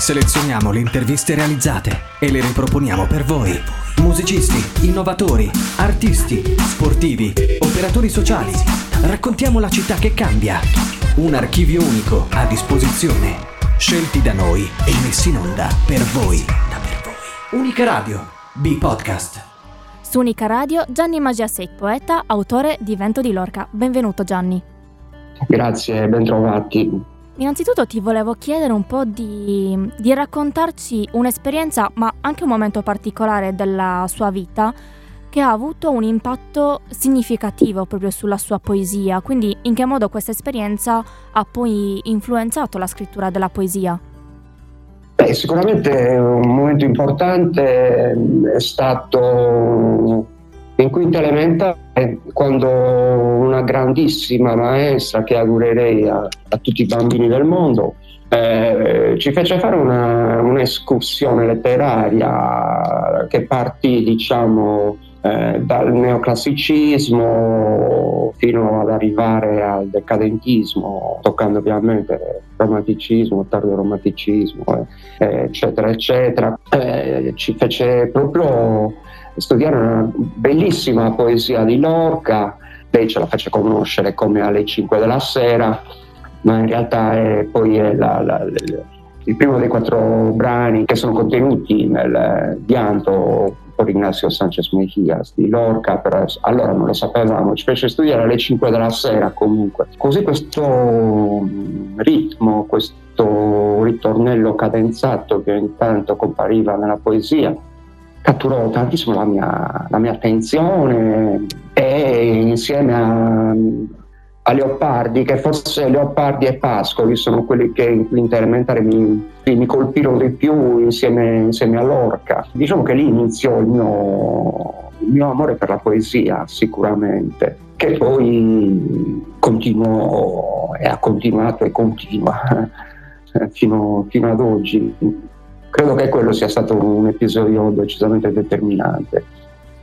Selezioniamo le interviste realizzate e le riproponiamo per voi. Musicisti, innovatori, artisti, sportivi, operatori sociali. Raccontiamo la città che cambia. Un archivio unico a disposizione. Scelti da noi e messi in onda per voi. Unica Radio, B-Podcast. Su Unica Radio, Gianni Magiasek, poeta, autore di Vento di Lorca. Benvenuto Gianni. Grazie, bentrovati. Innanzitutto ti volevo chiedere un po' di, di, raccontarci un'esperienza, ma anche un momento particolare della sua vita che ha avuto un impatto significativo proprio sulla sua poesia. Quindi in che modo questa esperienza ha poi influenzato la scrittura della poesia? Beh, sicuramente un momento importante è stato in quinta elementare quando una grandissima maestra che augurerei a, a tutti i bambini del mondo eh, ci fece fare una, un'escursione letteraria che partì diciamo eh, dal neoclassicismo fino ad arrivare al decadentismo, toccando ovviamente romanticismo, tardo romanticismo, eh, eccetera, eccetera. Eh, ci fece proprio studiare una bellissima poesia di Lorca, lei ce la fece conoscere come alle 5 della sera, ma in realtà è, poi è la, la, la, il primo dei quattro brani che sono contenuti nel pianto por Ignacio Sanchez Mejias di Lorca, però allora non lo sapevamo, ci fece studiare alle 5 della sera comunque. Così questo ritmo, questo ritornello cadenzato che intanto compariva nella poesia, catturò tantissimo la mia, la mia attenzione e insieme a, a, Leopardi, che forse Leopardi e Pascoli sono quelli che in quinta mi, mi colpirono di più insieme, insieme a Lorca. Diciamo che lì iniziò il mio, il mio amore per la poesia, sicuramente, che poi continuò e ha continuato e continua fino, fino ad oggi credo che quello sia stato un episodio decisamente determinante.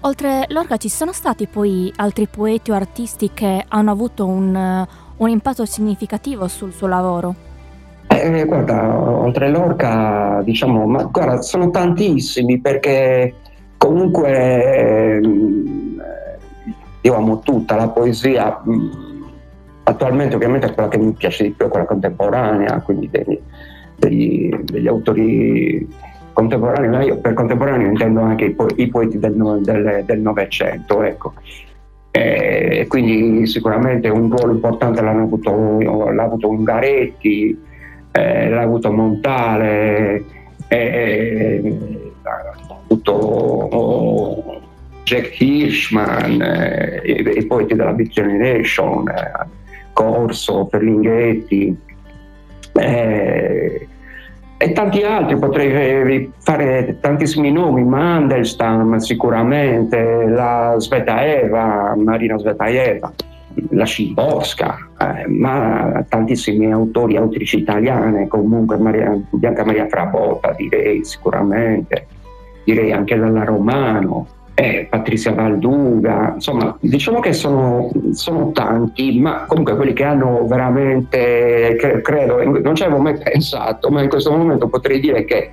Oltre Lorca ci sono stati poi altri poeti o artisti che hanno avuto un, un impatto significativo sul suo lavoro? Eh, guarda, oltre Lorca, diciamo, ma guarda, sono tantissimi perché comunque eh, io amo tutta la poesia. Attualmente ovviamente quella che mi piace di più è quella contemporanea, quindi dei, degli, degli autori contemporanei, ma io per contemporaneo intendo anche i, po- i poeti del, del, Novecento, ecco. E quindi sicuramente un ruolo importante l'hanno avuto, l'ha avuto Ungaretti, eh, l'ha avuto Montale, eh, l'ha avuto oh, Jack Hirschman, eh, i, i, poeti della Big Generation, eh, Corso, Ferlinghetti, eh, e tanti altri, potrei fare tantissimi nomi, Mandelstam sicuramente, la Svetaeva, Marina Svetaeva, la Scimbosca, eh, ma tantissimi autori, autrici italiane, comunque Maria, Bianca Maria Frabotta direi sicuramente, direi anche Dalla Romano, eh, Patrizia Valduga, insomma, diciamo che sono, sono, tanti, ma comunque quelli che hanno veramente, credo, non ci avevo mai pensato, ma in questo momento potrei dire che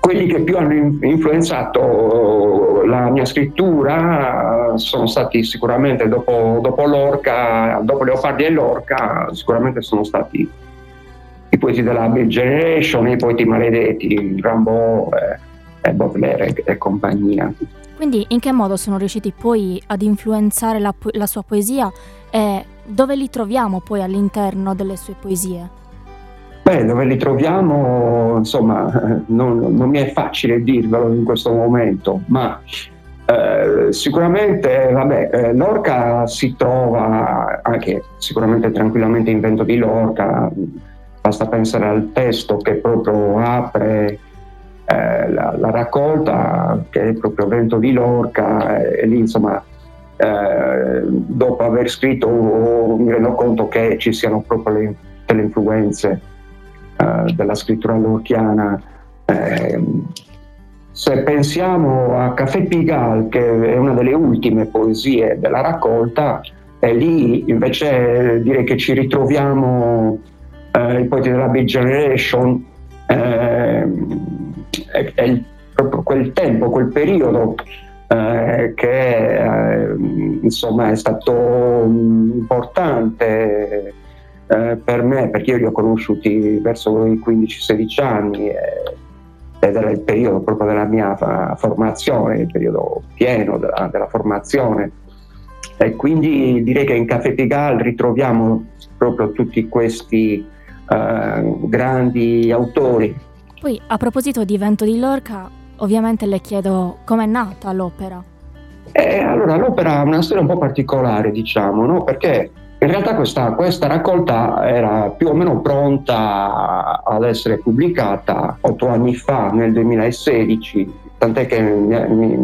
quelli che più hanno influenzato la mia scrittura sono stati sicuramente dopo, dopo Lorca, dopo Leopardi e Lorca, sicuramente sono stati i poeti della Big Generation, i poeti maledetti, Rambo, eh, Baudelaire e, e compagnia. Quindi in che modo sono riusciti poi ad influenzare la, la sua poesia e dove li troviamo poi all'interno delle sue poesie? Beh, dove li troviamo, insomma, non, non mi è facile dirvelo in questo momento, ma eh, sicuramente, vabbè, eh, Lorca si trova anche sicuramente tranquillamente in vento di Lorca, basta pensare al testo che proprio apre eh, la, la, raccolta che è proprio Vento di Lorca e lì insomma eh, dopo aver scritto mi rendo conto che ci siano proprio le, delle influenze eh, della scrittura lorchiana ehm, se pensiamo a Café Pigalle che è una delle ultime poesie della raccolta e lì invece direi che ci ritroviamo eh, i poeti della Big Generation eh, è, è il, proprio quel tempo, quel periodo eh, che eh, insomma è stato importante eh, per me perché io li ho conosciuti verso i 15-16 anni ed era il periodo proprio della mia formazione, il periodo pieno della, della formazione e quindi direi che in Caffè Pigal ritroviamo proprio tutti questi uh, grandi autori. Poi a proposito di Vento di Lorca, ovviamente le chiedo com'è nata l'opera. Eh, allora l'opera ha una storia un po' particolare, diciamo, no? perché in realtà questa, questa, raccolta era più o meno pronta ad essere pubblicata otto anni fa, nel 2016, tant'è che mi, mi,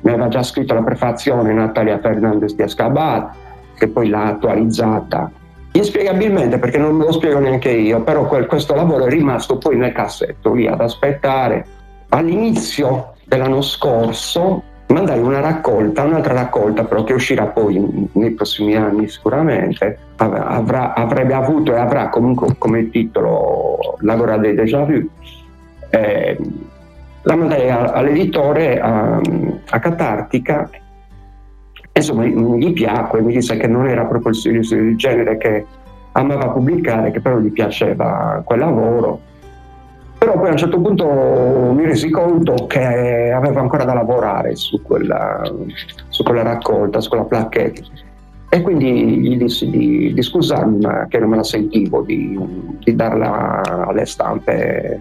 mi aveva già scritto la prefazione Natalia Fernandez di Escabat, che poi l'ha attualizzata inspiegabilmente perché non me lo spiego neanche io, però quel, questo lavoro è rimasto poi nel cassetto lì ad aspettare. All'inizio dell'anno scorso mandai una raccolta, un'altra raccolta però che uscirà poi nei prossimi anni sicuramente, avrà, avrebbe avuto e avrà comunque come titolo L'Agora dei Déjà Vu. Eh, la mandai all'editore a, a Catartica insomma gli piacque, mi disse che non era proprio il, il genere che amava pubblicare, che però gli piaceva quel lavoro. Però poi a un certo punto mi resi conto che avevo ancora da lavorare su quella, su quella raccolta, su quella plaquette. E quindi gli dissi di, di scusarmi, ma che non me la sentivo di, di darla alle stampe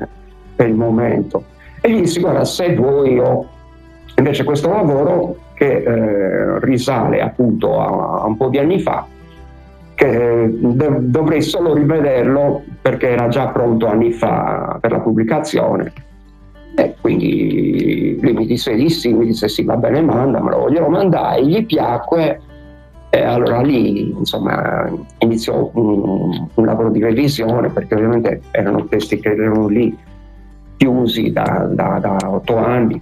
per il momento. E gli dissi, guarda, se vuoi ho invece questo lavoro che eh, risale appunto a, a, un po' di anni fa, che dov- dovrei solo rivederlo perché era già pronto anni fa per la pubblicazione. E quindi lui mi disse di sì, mi disse sì, va bene, mandamelo. Glielo mandai, gli piacque e allora lì insomma iniziò un, un lavoro di revisione perché ovviamente erano testi che erano lì chiusi da, da, da otto anni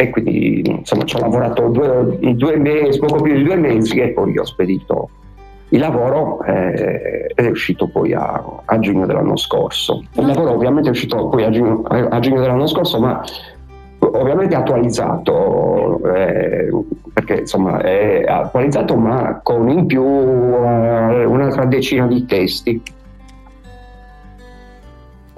e quindi insomma ci ho lavorato due, due, mesi, poco più di due mesi e poi ho spedito il lavoro eh, ed è uscito poi a, a, giugno dell'anno scorso. Il lavoro ovviamente è uscito poi a giugno, a giugno dell'anno scorso ma ovviamente attualizzato eh, perché insomma è attualizzato ma con in più uh, un'altra decina di testi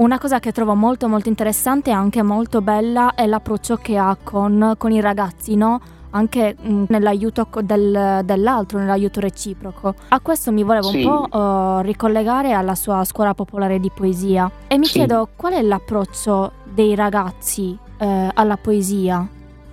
una cosa che trovo molto molto interessante e anche molto bella è l'approccio che ha con, con i ragazzi, no? anche mh, mm, nell'aiuto del, dell'altro, nell'aiuto reciproco. A questo mi volevo sì. un po' uh, ricollegare alla sua scuola popolare di poesia e mi sì. chiedo qual è l'approccio dei ragazzi uh, alla poesia.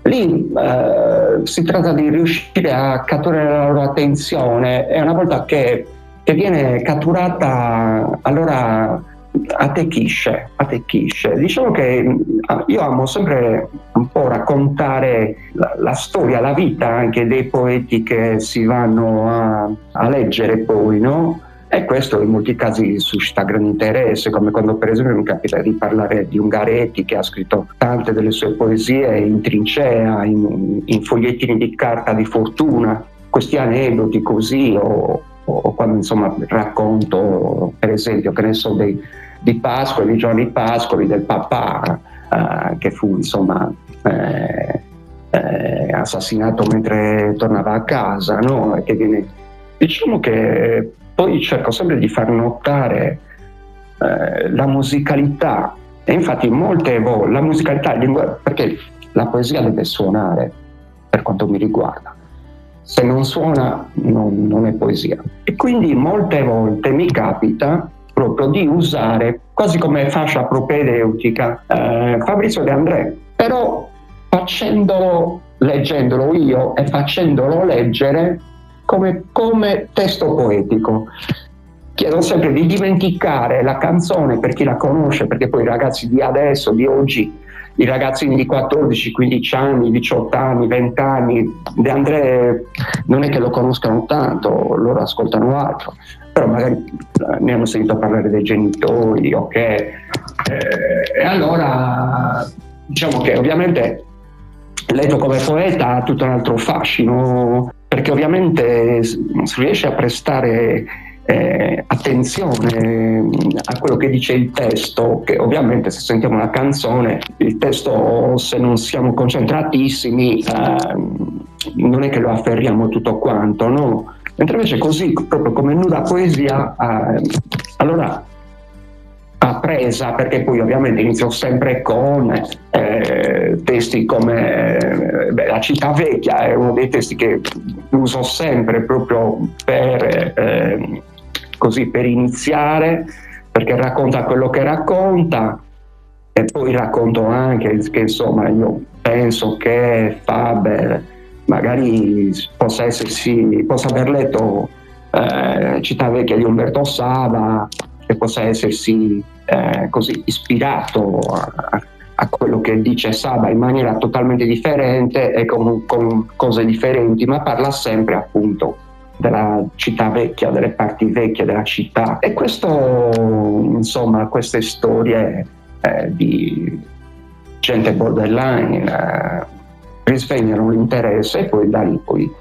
Lì uh, si tratta di riuscire a catturare la loro attenzione e una volta che, che viene catturata allora attecchisce, attecchisce. Diciamo che mm, io amo sempre un po' raccontare la, la, storia, la vita anche dei poeti che si vanno a, a leggere poi, no? E questo in molti casi suscita grande interesse, come quando per esempio mi capita di parlare di Ungaretti che ha scritto tante delle sue poesie in trincea, in, in fogliettini di carta di fortuna, questi aneddoti così, o, o quando insomma racconto per esempio che ne so dei, di Pascoli, Giovanni Pascoli, del papà eh, che fu insomma eh, eh, assassinato mentre tornava a casa, no? viene... diciamo che poi cerco sempre di far notare eh, la musicalità e infatti molte volte la musicalità, perché la poesia deve suonare per quanto mi riguarda se non suona non, non è poesia. E quindi molte volte mi capita proprio di usare quasi come fascia propedeutica eh, Fabrizio De André, però facendolo, leggendolo io e facendolo leggere come, come testo poetico. Chiedo sempre di dimenticare la canzone per chi la conosce, perché poi i ragazzi di adesso, di oggi, i ragazzini di 14, 15 anni, 18 anni, 20 anni, De André non è che lo conoscano tanto, loro ascoltano altro, però magari eh, ne hanno sentito parlare dei genitori, ok? Eh, e allora diciamo che ovviamente letto come poeta ha tutto un altro fascino, perché ovviamente si riesce a prestare eh, attenzione mm, a quello che dice il testo, che ovviamente se sentiamo una canzone, il testo se non siamo concentratissimi eh, non è che lo afferriamo tutto quanto, no? Mentre invece così, proprio come nuda poesia, eh, allora ha presa, perché poi ovviamente inizio sempre con eh, testi come eh, beh, La città vecchia, è uno dei testi che uso sempre proprio per, eh, così, per iniziare, perché racconta quello che racconta e poi racconto anche che insomma io penso che Faber magari possa, essersi, possa aver letto eh, Città Vecchia di Umberto Saba e possa essersi eh, così ispirato a, a, quello che dice Saba in maniera totalmente differente e con, con cose differenti, ma parla sempre appunto della città vecchia, delle parti vecchie della città. E questo, insomma, queste storie eh, di gente borderline eh, risvegliano l'interesse e poi da lì poi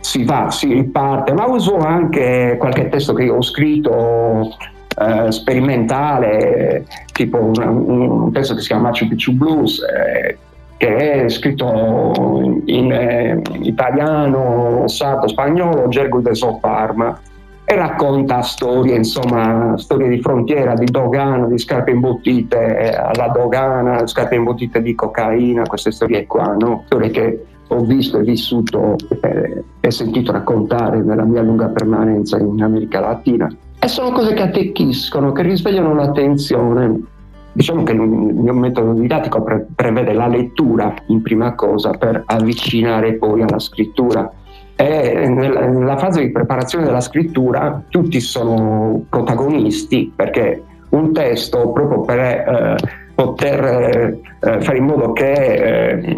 si va, si riparte, ma uso anche qualche testo che io ho scritto eh, sperimentale, tipo un, un, testo che si chiama Machu Picchu Blues, eh, che è scritto in, eh, italiano, sardo, spagnolo, gergo de Soparma e racconta storie, insomma, storie di frontiera, di dogana, di scarpe imbottite alla dogana, scarpe imbottite di cocaina, queste storie qua, no? Storie che ho visto e vissuto eh, e sentito raccontare nella mia lunga permanenza in America Latina. E sono cose che attecchiscono, che risvegliano l'attenzione. Diciamo che il mio metodo didattico pre- prevede la lettura in prima cosa per avvicinare poi alla scrittura. E nella fase di preparazione della scrittura tutti sono protagonisti perché un testo proprio per eh, poter eh, fare in modo che eh,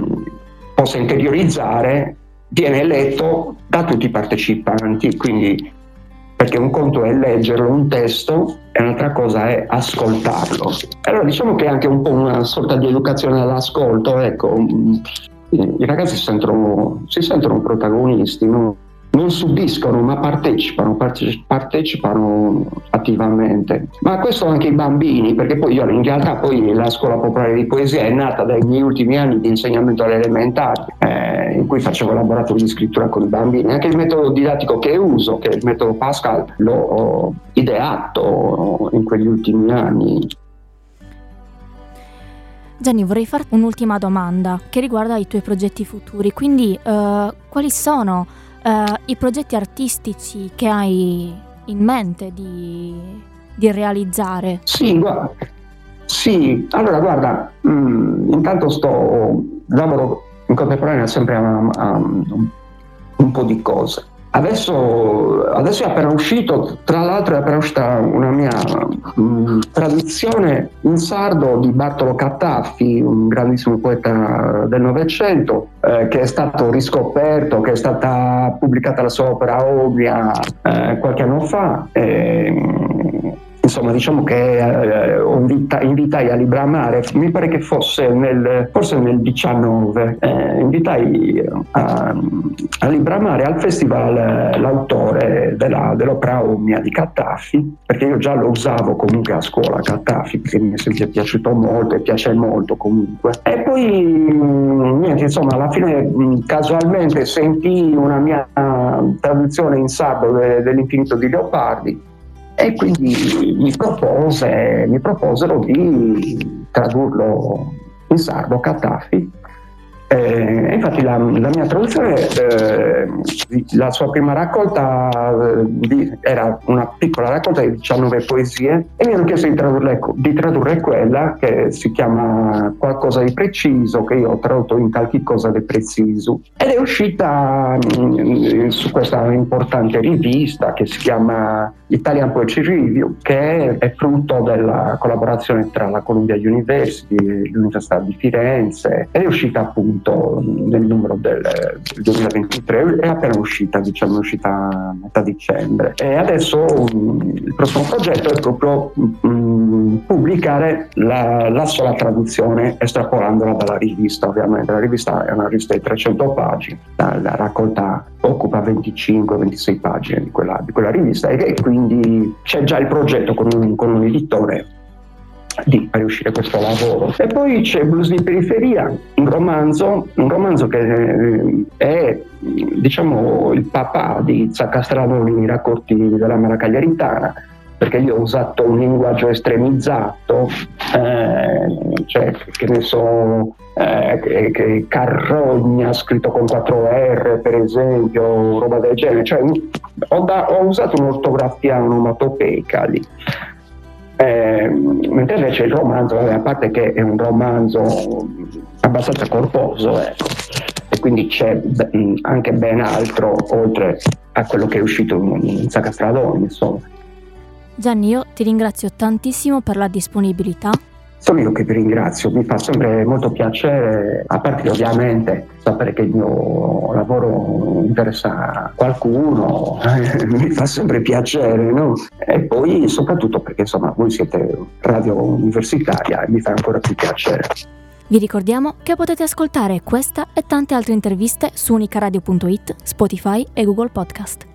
possa interiorizzare viene letto da tutti i partecipanti. Quindi perché un conto è leggerlo un testo e un'altra cosa è ascoltarlo allora diciamo che è anche un po' una sorta di educazione all'ascolto ecco i ragazzi si sentono, si sentono protagonisti, no? Non subiscono ma partecipano, partecipano attivamente. Ma questo anche i bambini, perché poi io in realtà poi la scuola popolare di poesia è nata dai miei ultimi anni di insegnamento all'elementare, eh, in cui facevo laboratori di scrittura con i bambini. Anche il metodo didattico che uso, che è il metodo Pascal, l'ho ideato in quegli ultimi anni. Gianni, vorrei farti un'ultima domanda che riguarda i tuoi progetti futuri. Quindi, uh, quali sono uh, i progetti artistici che hai in mente di, di realizzare? Sì, guarda, sì, allora guarda, mh, mm, intanto sto, lavoro in contemporanea sempre a, a, a un, un po' di cose. Adesso, adesso, è appena uscito, tra l'altro è appena uscita una mia mh, mm, traduzione in sardo di Bartolo Cattaffi, un grandissimo poeta del Novecento, eh, che è stato riscoperto, che è stata pubblicata la sua opera Omnia eh, qualche anno fa. E, insomma diciamo che eh, invita, invitai a Libramare, mi pare che fosse nel, forse nel 19, eh, invitai a, a Libramare al festival eh, l'autore della, dell'opera Omnia di Cattafi, perché io già lo usavo comunque a scuola Cattafi, perché mi è sempre piaciuto molto e piace molto comunque. E poi mm, niente, insomma alla fine mm, casualmente sentì una mia traduzione in sardo dell'infinito di Leopardi e quindi mi, propose, mi proposero di tradurlo in sardo, Catafi, eh, infatti la, la, mia traduzione, eh, la sua prima raccolta eh, era una piccola raccolta di 19 poesie e mi hanno chiesto di tradurre, di tradurre, quella che si chiama Qualcosa di preciso, che io ho tradotto in qualche cosa di preciso. Ed è uscita mh, mm, su questa importante rivista che si chiama Italian Poetry Review, che è frutto della collaborazione tra la Columbia University e l'Università di Firenze ed è uscita appunto appunto nel numero del, del 2023 è appena uscita, diciamo, è uscita a metà dicembre. E adesso um, il prossimo progetto è proprio um, pubblicare la, la, sola traduzione estrapolandola dalla rivista ovviamente la rivista è una rivista di 300 pagine la, la raccolta occupa 25-26 pagine di quella, di quella rivista e, e, quindi c'è già il progetto con un, con un editore di fare uscire questo lavoro. E poi c'è Blues di periferia, un romanzo, un romanzo che eh, è diciamo il papà di Zaccastradoni, i racconti della Mara Cagliaritana, perché io ho usato un linguaggio estremizzato, eh, cioè che ne so, eh, che, Carrogna scritto con 4 R per esempio, roba del genere, cioè, ho, da, ho usato un'ortografia onomatopeica lì. Mentre invece il romanzo, a parte che è un romanzo abbastanza corposo, ecco, e quindi c'è anche ben altro oltre a quello che è uscito in, in Sacastradoni, insomma. Gianni, io ti ringrazio tantissimo per la disponibilità. Sono io che vi ringrazio, mi fa sempre molto piacere, a parte ovviamente sapere che il mio lavoro interessa qualcuno, mi fa sempre piacere, no? E poi soprattutto perché insomma voi siete radio universitaria e mi fa ancora più piacere. Vi ricordiamo che potete ascoltare questa e tante altre interviste su unicaradio.it, Spotify e Google Podcast.